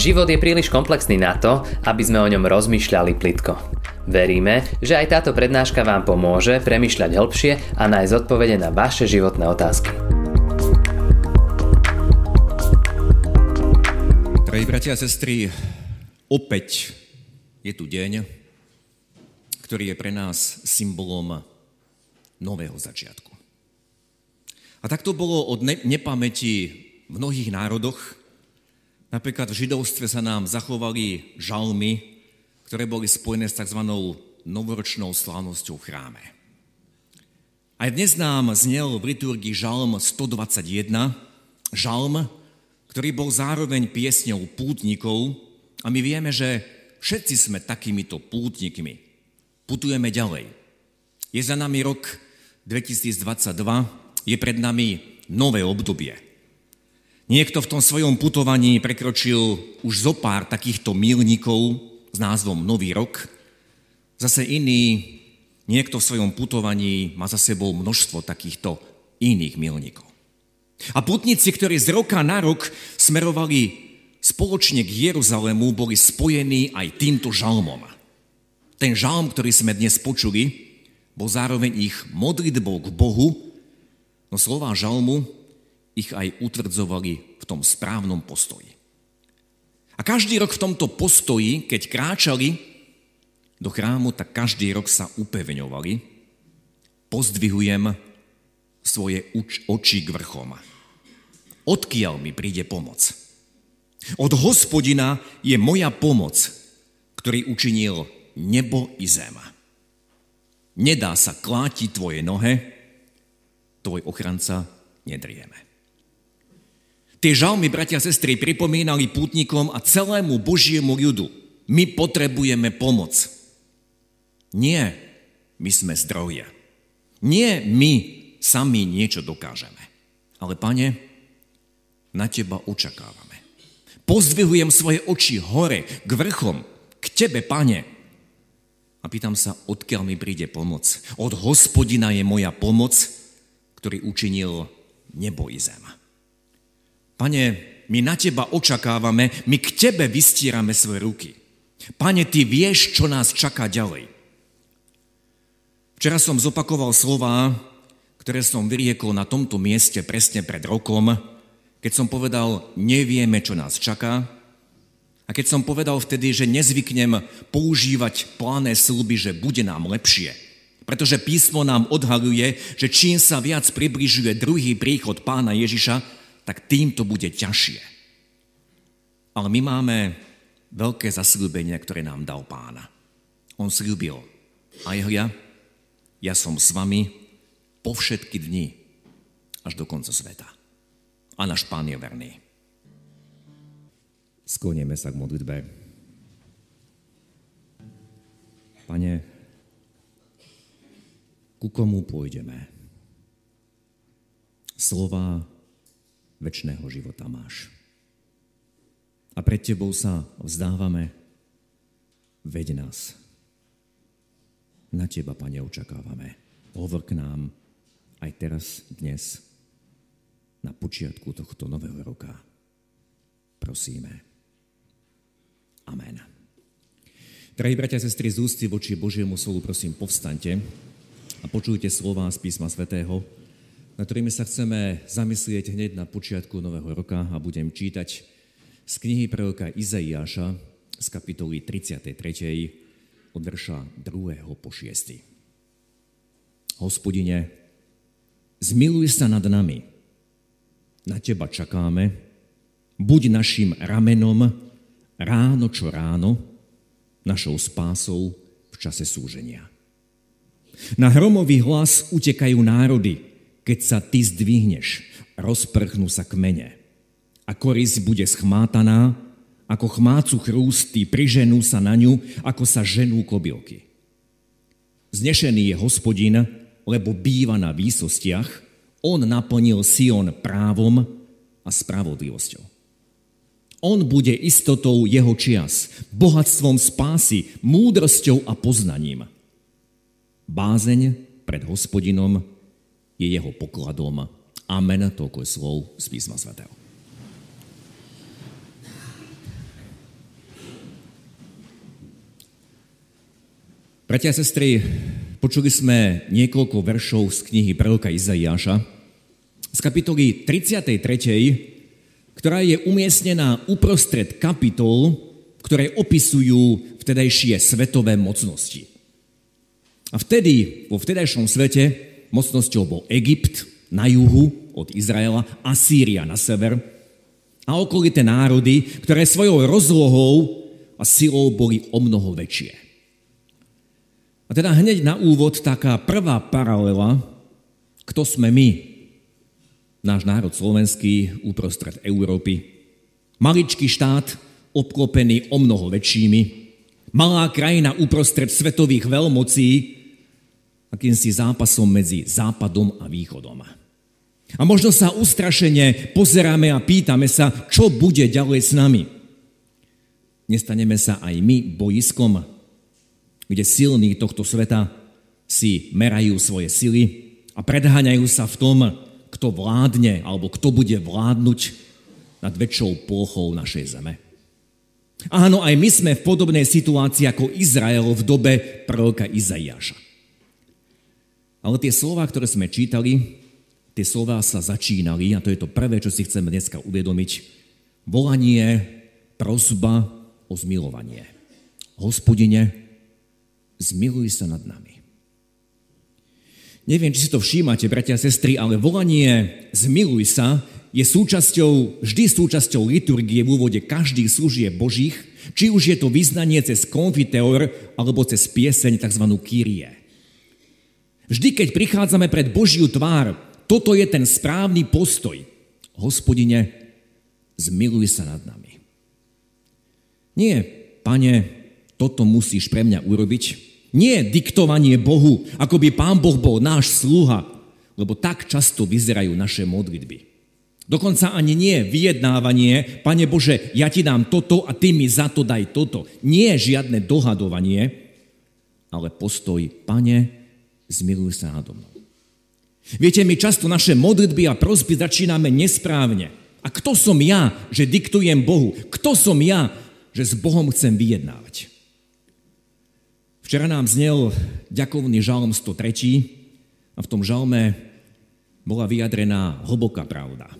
Život je príliš komplexný na to, aby sme o ňom rozmýšľali plitko. Veríme, že aj táto prednáška vám pomôže premyšľať hĺbšie a nájsť odpovede na vaše životné otázky. Drahí bratia a sestry, opäť je tu deň, ktorý je pre nás symbolom nového začiatku. A tak to bolo od ne- nepamäti v mnohých národoch. Napríklad v židovstve sa nám zachovali žalmy, ktoré boli spojené s tzv. novoročnou slávnosťou v chráme. Aj dnes nám znel v liturgii žalm 121, žalm, ktorý bol zároveň piesňou pútnikov a my vieme, že všetci sme takýmito pútnikmi. Putujeme ďalej. Je za nami rok 2022, je pred nami nové obdobie. Niekto v tom svojom putovaní prekročil už zo pár takýchto milníkov s názvom Nový rok. Zase iný, niekto v svojom putovaní má za sebou množstvo takýchto iných milníkov. A putníci, ktorí z roka na rok smerovali spoločne k Jeruzalému, boli spojení aj týmto žalmom. Ten žalm, ktorý sme dnes počuli, bol zároveň ich modlitbou k Bohu, No slová žalmu ich aj utvrdzovali v tom správnom postoji. A každý rok v tomto postoji, keď kráčali do chrámu, tak každý rok sa upevňovali. Pozdvihujem svoje oči k vrchom. Odkiaľ mi príde pomoc? Od hospodina je moja pomoc, ktorý učinil nebo i zem. Nedá sa klátiť tvoje nohe, tvoj ochranca nedrieme. Tie žalmy, bratia a sestry, pripomínali pútnikom a celému Božiemu ľudu. My potrebujeme pomoc. Nie, my sme zdroje. Nie, my sami niečo dokážeme. Ale, pane, na teba očakávame. Pozdvihujem svoje oči hore, k vrchom, k tebe, pane. A pýtam sa, odkiaľ mi príde pomoc. Od hospodina je moja pomoc, ktorý učinil nebo i zem. Pane, my na teba očakávame, my k tebe vystírame svoje ruky. Pane, ty vieš, čo nás čaká ďalej. Včera som zopakoval slova, ktoré som vyriekol na tomto mieste presne pred rokom, keď som povedal, nevieme, čo nás čaká, a keď som povedal vtedy, že nezvyknem používať pláne sluby, že bude nám lepšie, pretože písmo nám odhaluje, že čím sa viac približuje druhý príchod pána Ježiša, tak tým to bude ťažšie. Ale my máme veľké zasľúbenie, ktoré nám dal pána. On slúbil, aj hľa, ja som s vami po všetky dni až do konca sveta. A náš pán je verný. Sklonieme sa k modlitbe. Pane, ku komu pôjdeme. Slova väčšného života máš. A pred tebou sa vzdávame, veď nás. Na teba, Pane, očakávame. Hovor k nám aj teraz, dnes, na počiatku tohto nového roka. Prosíme. Amen. Drahí bratia a sestry, z ústy voči Božiemu slovu, prosím, povstaňte a počujte slova z písma svätého, na ktorými sa chceme zamyslieť hneď na počiatku nového roka a budem čítať z knihy proroka Izaiáša z kapitoly 33. od verša 2. po 6. Hospodine, zmiluj sa nad nami, na teba čakáme, buď našim ramenom ráno čo ráno, našou spásou v čase súženia. Na hromový hlas utekajú národy, keď sa ty zdvihneš, rozprchnú sa kmene. A koris bude schmátaná, ako chmácu chrústy, priženú sa na ňu, ako sa ženú kobylky. Znešený je hospodin, lebo býva na výsostiach, on naplnil Sion právom a spravodlivosťou. On bude istotou jeho čias, bohatstvom spásy, múdrosťou a poznaním – Bázeň pred hospodinom je jeho pokladom. Amen, toľko je slov z písma svätého. Bratia a sestry, počuli sme niekoľko veršov z knihy proroka Izaiáša, z kapitoly 33., ktorá je umiestnená uprostred kapitol, ktoré opisujú vtedajšie svetové mocnosti. A vtedy, vo vtedajšom svete, mocnosťou bol Egypt na juhu od Izraela, Asýria na sever a okolité národy, ktoré svojou rozlohou a silou boli o mnoho väčšie. A teda hneď na úvod taká prvá paralela, kto sme my, náš národ slovenský uprostred Európy. Maličký štát, obklopený o mnoho väčšími, malá krajina uprostred svetových veľmocí, akýmsi zápasom medzi západom a východom. A možno sa ustrašene pozeráme a pýtame sa, čo bude ďalej s nami. Nestaneme sa aj my bojiskom kde silní tohto sveta si merajú svoje sily a predháňajú sa v tom, kto vládne alebo kto bude vládnuť nad väčšou plochou našej zeme. Áno, aj my sme v podobnej situácii ako Izrael v dobe proroka Izaiáša. Ale tie slova, ktoré sme čítali, tie slova sa začínali, a to je to prvé, čo si chceme dneska uvedomiť, volanie, prosba o zmilovanie. Hospodine, zmiluj sa nad nami. Neviem, či si to všímate, bratia a sestry, ale volanie zmiluj sa je súčasťou, vždy súčasťou liturgie v úvode každých služieb Božích, či už je to vyznanie cez konfiteor alebo cez pieseň tzv. Kyrie. Vždy, keď prichádzame pred Božiu tvár, toto je ten správny postoj. Hospodine, zmiluj sa nad nami. Nie, pane, toto musíš pre mňa urobiť, nie diktovanie Bohu, ako by Pán Boh bol náš sluha, lebo tak často vyzerajú naše modlitby. Dokonca ani nie vyjednávanie, Pane Bože, ja ti dám toto a ty mi za to daj toto. Nie žiadne dohadovanie, ale postoj, Pane, zmiluj sa nado mnou. Viete, my často naše modlitby a prosby začíname nesprávne. A kto som ja, že diktujem Bohu? Kto som ja, že s Bohom chcem vyjednávať? Včera nám znel ďakovný žalm 103 a v tom žalme bola vyjadrená hlboká pravda.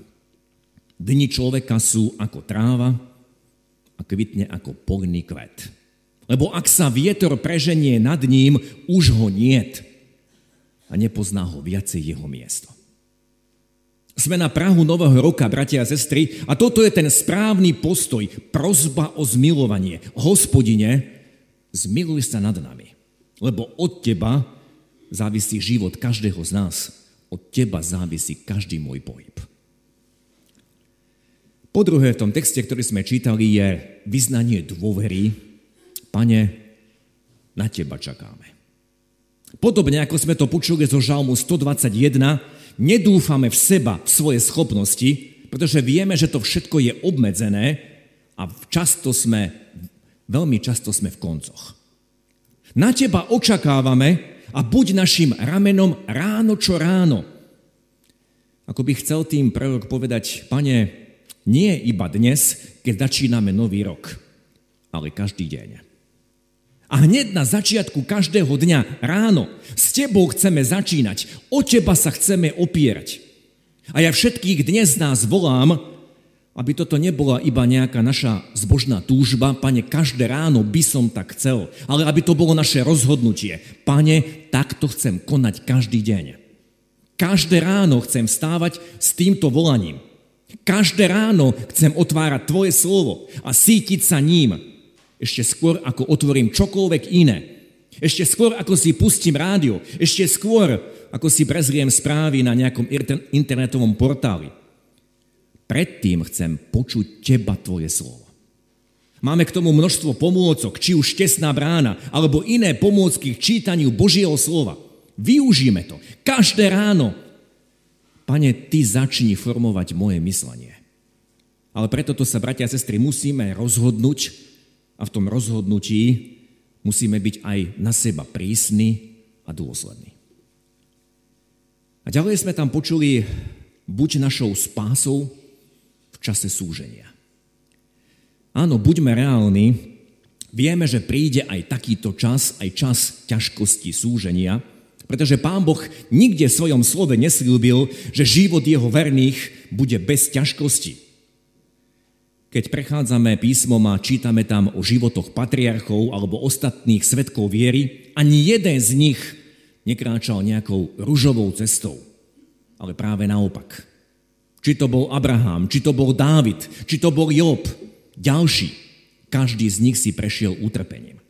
Dni človeka sú ako tráva a kvitne ako polný kvet. Lebo ak sa vietor preženie nad ním, už ho niet a nepozná ho viacej jeho miesto. Sme na Prahu Nového roka, bratia a sestry, a toto je ten správny postoj, prozba o zmilovanie. Hospodine, zmiluj sa nad nami. Lebo od teba závisí život každého z nás. Od teba závisí každý môj pohyb. Po druhé, v tom texte, ktorý sme čítali, je vyznanie dôvery. Pane, na teba čakáme. Podobne, ako sme to počuli zo žalmu 121, nedúfame v seba, v svoje schopnosti, pretože vieme, že to všetko je obmedzené a často sme Veľmi často sme v koncoch. Na teba očakávame a buď našim ramenom ráno čo ráno. Ako by chcel tým prorok povedať, pane, nie iba dnes, keď začíname nový rok, ale každý deň. A hneď na začiatku každého dňa ráno s tebou chceme začínať, o teba sa chceme opierať. A ja všetkých dnes nás volám, aby toto nebola iba nejaká naša zbožná túžba, pane, každé ráno by som tak chcel, ale aby to bolo naše rozhodnutie. Pane, takto chcem konať každý deň. Každé ráno chcem vstávať s týmto volaním. Každé ráno chcem otvárať Tvoje slovo a sítiť sa ním. Ešte skôr, ako otvorím čokoľvek iné. Ešte skôr, ako si pustím rádio. Ešte skôr, ako si prezriem správy na nejakom internetovom portáli. Predtým chcem počuť teba, tvoje slovo. Máme k tomu množstvo pomôcok, či už tesná brána, alebo iné pomôcky k čítaniu Božieho slova. Využíme to. Každé ráno. Pane, ty začni formovať moje myslenie. Ale preto to sa, bratia a sestry, musíme rozhodnúť a v tom rozhodnutí musíme byť aj na seba prísni a dôslední. A ďalej sme tam počuli buď našou spásou, čase súženia. Áno, buďme reálni, Vieme, že príde aj takýto čas, aj čas ťažkosti súženia, pretože Pán Boh nikde v svojom slove neslúbil, že život jeho verných bude bez ťažkosti. Keď prechádzame písmom a čítame tam o životoch patriarchov alebo ostatných svetkov viery, ani jeden z nich nekráčal nejakou ružovou cestou, ale práve naopak. Či to bol Abraham, či to bol Dávid, či to bol Job, ďalší, každý z nich si prešiel utrpením.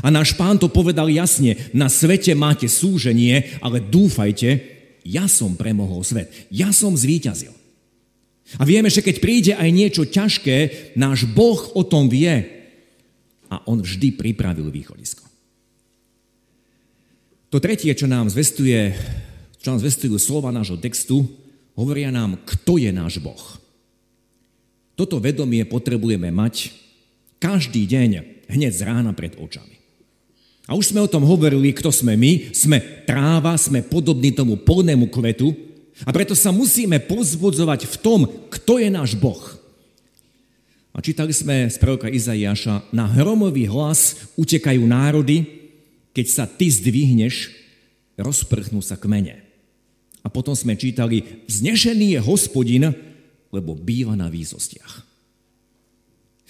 A náš pán to povedal jasne, na svete máte súženie, ale dúfajte, ja som premohol svet, ja som zvíťazil. A vieme, že keď príde aj niečo ťažké, náš Boh o tom vie a on vždy pripravil východisko. To tretie, čo nám zvestuje, čo nám zvestujú slova nášho textu, hovoria nám, kto je náš Boh. Toto vedomie potrebujeme mať každý deň, hneď z rána pred očami. A už sme o tom hovorili, kto sme my. Sme tráva, sme podobní tomu polnému kvetu, a preto sa musíme pozbudzovať v tom, kto je náš Boh. A čítali sme z proroka Izaiáša, na hromový hlas utekajú národy, keď sa ty zdvihneš, rozprchnú sa kmene. A potom sme čítali, vznešený je hospodin, lebo býva na výzostiach.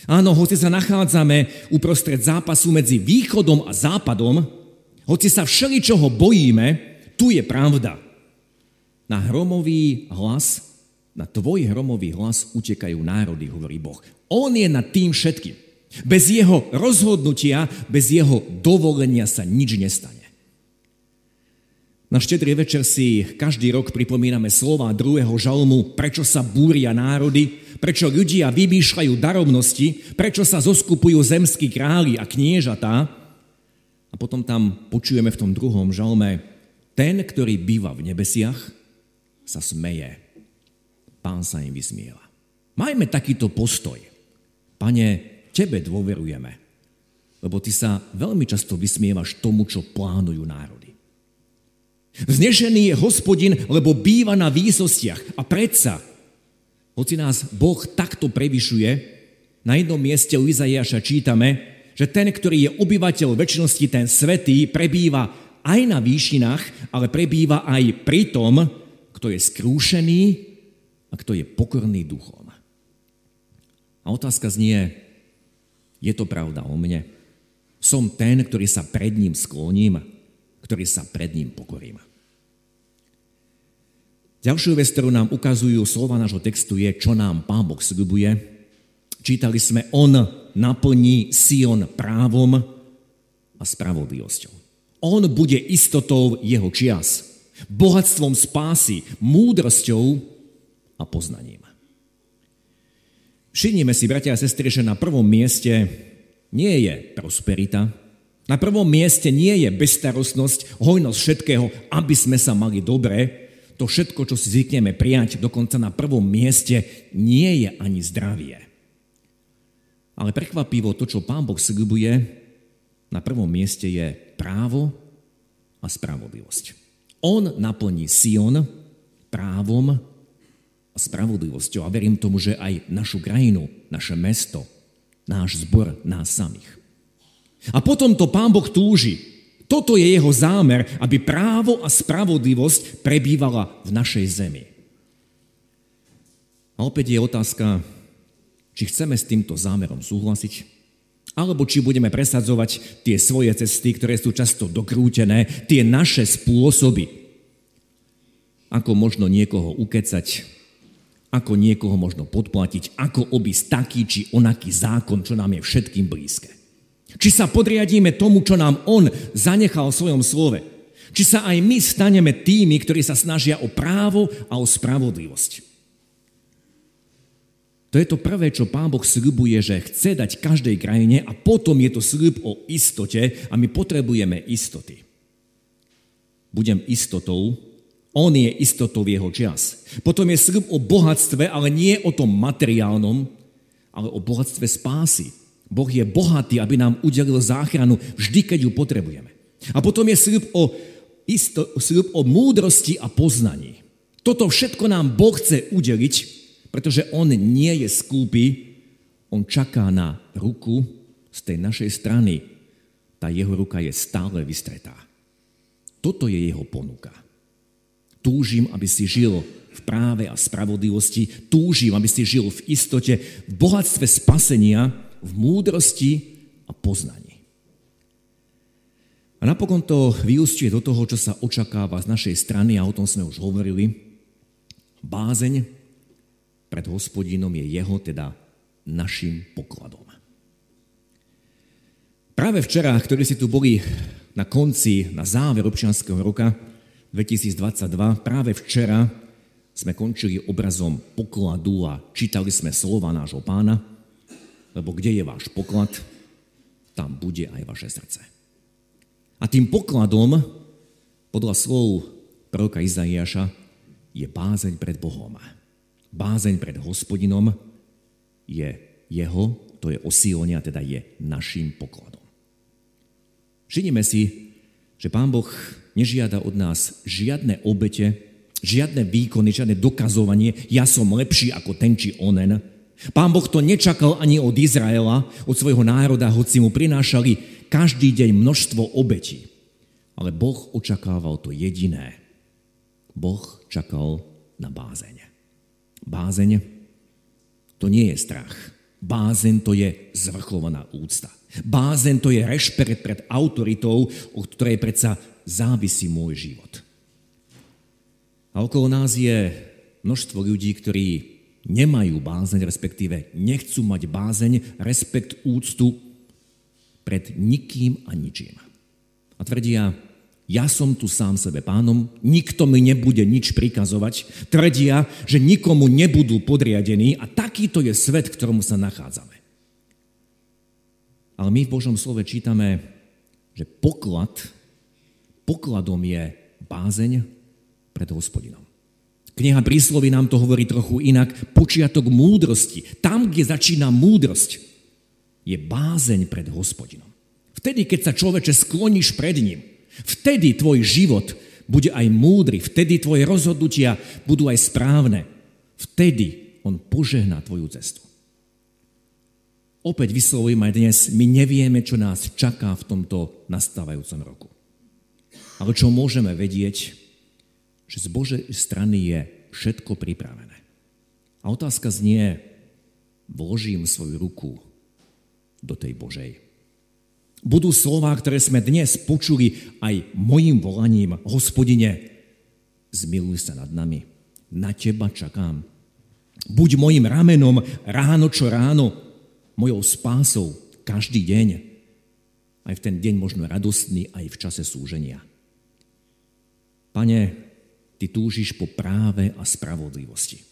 Áno, hoci sa nachádzame uprostred zápasu medzi východom a západom, hoci sa všeličoho bojíme, tu je pravda. Na hromový hlas, na tvoj hromový hlas utekajú národy, hovorí Boh. On je nad tým všetkým. Bez jeho rozhodnutia, bez jeho dovolenia sa nič nestane. Na štedrý večer si každý rok pripomíname slova druhého žalmu, prečo sa búria národy, prečo ľudia vymýšľajú darovnosti, prečo sa zoskupujú zemskí králi a kniežatá. A potom tam počujeme v tom druhom žalme, ten, ktorý býva v nebesiach, sa smeje. Pán sa im vysmieva. Majme takýto postoj. Pane, tebe dôverujeme, lebo ty sa veľmi často vysmievaš tomu, čo plánujú národy. Vznešený je hospodin, lebo býva na výsostiach. A predsa, hoci nás Boh takto prevyšuje, na jednom mieste u Izaiaša čítame, že ten, ktorý je obyvateľ väčšnosti, ten svetý, prebýva aj na výšinách, ale prebýva aj pri tom, kto je skrúšený a kto je pokorný duchom. A otázka znie, je to pravda o mne? Som ten, ktorý sa pred ním skloním, ktorý sa pred ním pokorím. Ďalšiu vec, ktorú nám ukazujú slova nášho textu, je, čo nám Pán Boh sľubuje. Čítali sme, On naplní Sion právom a spravodlivosťou. On bude istotou jeho čias bohatstvom spásy, múdrosťou a poznaním. Všimnime si, bratia a sestry, že na prvom mieste nie je prosperita, na prvom mieste nie je bezstarostnosť, hojnosť všetkého, aby sme sa mali dobre. To všetko, čo si zvykneme prijať, dokonca na prvom mieste, nie je ani zdravie. Ale prekvapivo to, čo Pán Boh sľubuje, na prvom mieste je právo a spravodlivosť. On naplní Sion právom a spravodlivosťou. A verím tomu, že aj našu krajinu, naše mesto, náš zbor, nás samých. A potom to Pán Boh túži. Toto je jeho zámer, aby právo a spravodlivosť prebývala v našej zemi. A opäť je otázka, či chceme s týmto zámerom súhlasiť, alebo či budeme presadzovať tie svoje cesty, ktoré sú často dokrútené, tie naše spôsoby. Ako možno niekoho ukecať, ako niekoho možno podplatiť, ako obísť taký či onaký zákon, čo nám je všetkým blízke. Či sa podriadíme tomu, čo nám On zanechal v svojom slove. Či sa aj my staneme tými, ktorí sa snažia o právo a o spravodlivosť. To je to prvé, čo Pán Boh sľubuje, že chce dať každej krajine a potom je to sľub o istote a my potrebujeme istoty. Budem istotou, on je istotou jeho čas. Potom je sľub o bohatstve, ale nie o tom materiálnom, ale o bohatstve spásy. Boh je bohatý, aby nám udelil záchranu vždy, keď ju potrebujeme. A potom je sľub o, isto, sľub o múdrosti a poznaní. Toto všetko nám Boh chce udeliť, pretože on nie je skúpy, on čaká na ruku z tej našej strany tá jeho ruka je stále vystretá. Toto je jeho ponuka. Túžim, aby si žil v práve a spravodlivosti. Túžim, aby si žil v istote, v bohatstve spasenia, v múdrosti a poznaní. A napokon to vyústie do toho, čo sa očakáva z našej strany, a o tom sme už hovorili. Bázeň pred hospodinom je jeho, teda našim pokladom. Práve včera, ktorí si tu boli na konci, na záver občianského roka 2022, práve včera sme končili obrazom pokladu a čítali sme slova nášho pána, lebo kde je váš poklad, tam bude aj vaše srdce. A tým pokladom, podľa slov proroka Izaiáša, je bázeň pred Bohom. Bázeň pred hospodinom je jeho, to je osílenia, teda je našim pokladom. Všimnime si, že Pán Boh nežiada od nás žiadne obete, žiadne výkony, žiadne dokazovanie, ja som lepší ako ten či onen. Pán Boh to nečakal ani od Izraela, od svojho národa, hoci mu prinášali každý deň množstvo obetí. Ale Boh očakával to jediné. Boh čakal na bázeň. Bázeň to nie je strach. Bázeň to je zvrchovaná úcta. Bázeň to je rešpekt pred autoritou, od ktorej predsa závisí môj život. A okolo nás je množstvo ľudí, ktorí nemajú bázeň, respektíve nechcú mať bázeň, respekt, úctu pred nikým a ničím. A tvrdia, ja som tu sám sebe pánom, nikto mi nebude nič prikazovať, tvrdia, že nikomu nebudú podriadení a takýto je svet, v ktorom sa nachádzame. Ale my v Božom slove čítame, že poklad, pokladom je bázeň pred hospodinom. Kniha príslovy nám to hovorí trochu inak. Počiatok múdrosti. Tam, kde začína múdrosť, je bázeň pred hospodinom. Vtedy, keď sa človeče skloníš pred ním, vtedy tvoj život bude aj múdry, vtedy tvoje rozhodnutia budú aj správne. Vtedy on požehná tvoju cestu. Opäť vyslovujem aj dnes, my nevieme, čo nás čaká v tomto nastávajúcom roku. Ale čo môžeme vedieť, že z Božej strany je všetko pripravené. A otázka znie, vložím svoju ruku do tej Božej. Budú slova, ktoré sme dnes počuli aj mojim volaním. Hospodine, zmiluj sa nad nami. Na teba čakám. Buď mojim ramenom ráno čo ráno, mojou spásou každý deň. Aj v ten deň možno radostný, aj v čase súženia. Pane, Ty túžiš po práve a spravodlivosti.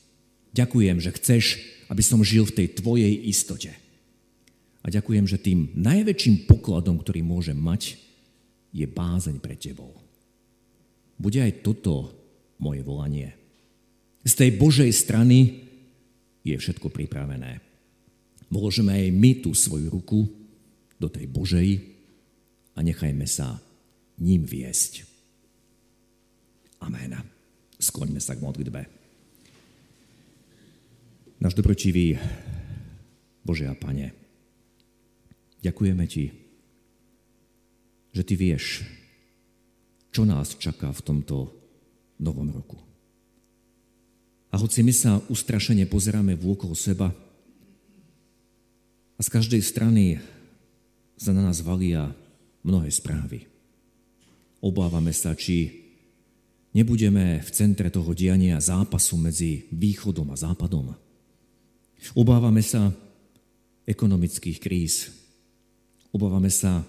Ďakujem, že chceš, aby som žil v tej Tvojej istote. A ďakujem, že tým najväčším pokladom, ktorý môžem mať, je bázeň pre tebou. Bude aj toto moje volanie. Z tej Božej strany je všetko pripravené. Môžeme aj my tú svoju ruku do tej Božej a nechajme sa ním viesť. Amen. Skloňme sa k modlitbe. Náš dobročivý Bože a Pane, Ďakujeme Ti, že Ty vieš, čo nás čaká v tomto novom roku. A hoci my sa ustrašene pozeráme vôkol seba a z každej strany sa na nás valia mnohé správy. Obávame sa, či nebudeme v centre toho diania zápasu medzi východom a západom. Obávame sa ekonomických kríz, Obávame sa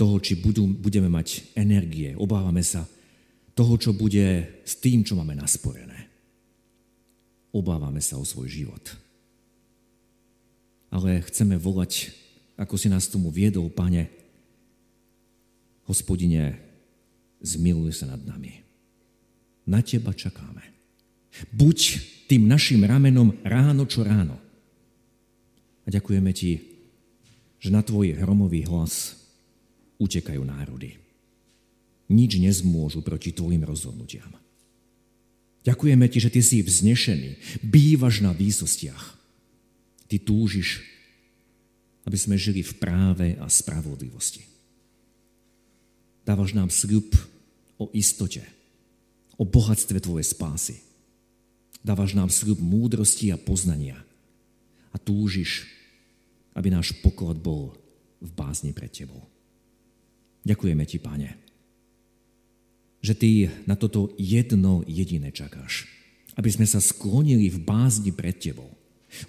toho, či budú, budeme mať energie. Obávame sa toho, čo bude s tým, čo máme nasporené. Obávame sa o svoj život. Ale chceme volať, ako si nás tomu viedol, Pane, hospodine, zmiluj sa nad nami. Na teba čakáme. Buď tým našim ramenom ráno čo ráno. A ďakujeme ti, že na tvoj hromový hlas utekajú národy. Nič nezmôžu proti tvojim rozhodnutiam. Ďakujeme ti, že ty si vznešený, bývaš na výsostiach. Ty túžiš, aby sme žili v práve a spravodlivosti. Dávaš nám sľub o istote, o bohatstve Tvojej spásy. Dávaš nám sľub múdrosti a poznania. A túžiš, aby náš poklad bol v bázni pred Tebou. Ďakujeme Ti, Pane, že Ty na toto jedno jediné čakáš. Aby sme sa sklonili v bázni pred Tebou.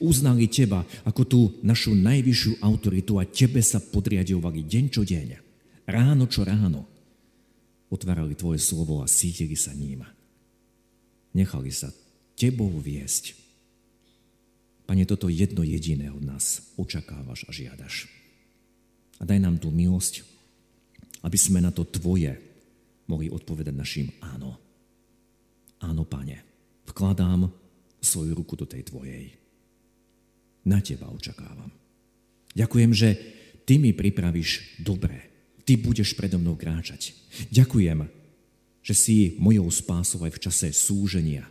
Uznali Teba ako tú našu najvyššiu autoritu a Tebe sa podriadovali deň čo deň. Ráno čo ráno. Otvárali Tvoje slovo a sítili sa ním. Nechali sa Tebou viesť. Pane, toto jedno jediné od nás očakávaš a žiadaš. A daj nám tú milosť, aby sme na to Tvoje mohli odpovedať našim áno. Áno, Pane, vkladám svoju ruku do tej Tvojej. Na Teba očakávam. Ďakujem, že Ty mi pripravíš dobré. Ty budeš predo mnou kráčať. Ďakujem, že si mojou spásou aj v čase súženia.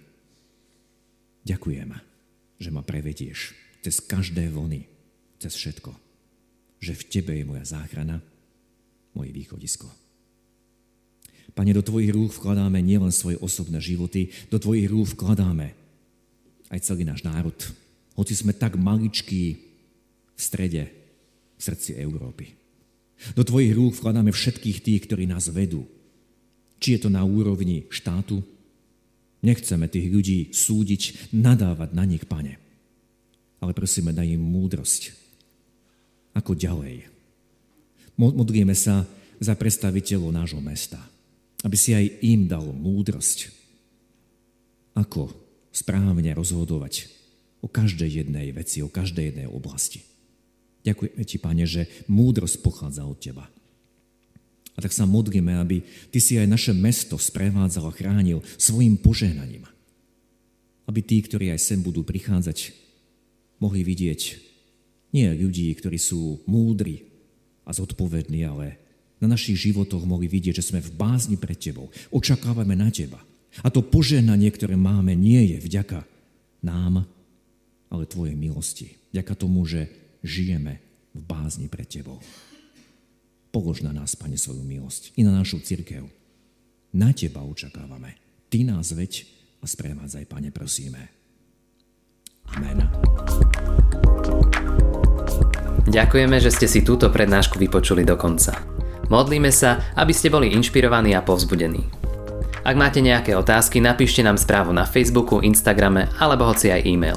Ďakujem že ma prevedieš cez každé vlny, cez všetko. Že v Tebe je moja záchrana, moje východisko. Pane, do Tvojich rúk vkladáme nielen svoje osobné životy, do Tvojich rúk vkladáme aj celý náš národ. Hoci sme tak maličkí v strede, v srdci Európy. Do Tvojich rúk vkladáme všetkých tých, ktorí nás vedú. Či je to na úrovni štátu, Nechceme tých ľudí súdiť, nadávať na nich, pane. Ale prosíme, daj im múdrosť. Ako ďalej. Modlíme sa za predstaviteľov nášho mesta. Aby si aj im dal múdrosť. Ako správne rozhodovať o každej jednej veci, o každej jednej oblasti. Ďakujeme ti, Pane, že múdrosť pochádza od Teba. A tak sa modlíme, aby Ty si aj naše mesto sprevádzal a chránil svojim požehnaním. Aby tí, ktorí aj sem budú prichádzať, mohli vidieť nie ľudí, ktorí sú múdri a zodpovední, ale na našich životoch mohli vidieť, že sme v bázni pred Tebou. Očakávame na Teba. A to požehnanie, ktoré máme, nie je vďaka nám, ale Tvojej milosti. Vďaka tomu, že žijeme v bázni pred Tebou. Polož na nás, Pane, svoju milosť i na našu církev. Na Teba očakávame. Ty nás veď a sprevádzaj, Pane, prosíme. Amen. Ďakujeme, že ste si túto prednášku vypočuli do konca. Modlíme sa, aby ste boli inšpirovaní a povzbudení. Ak máte nejaké otázky, napíšte nám správu na Facebooku, Instagrame alebo hoci aj e-mail.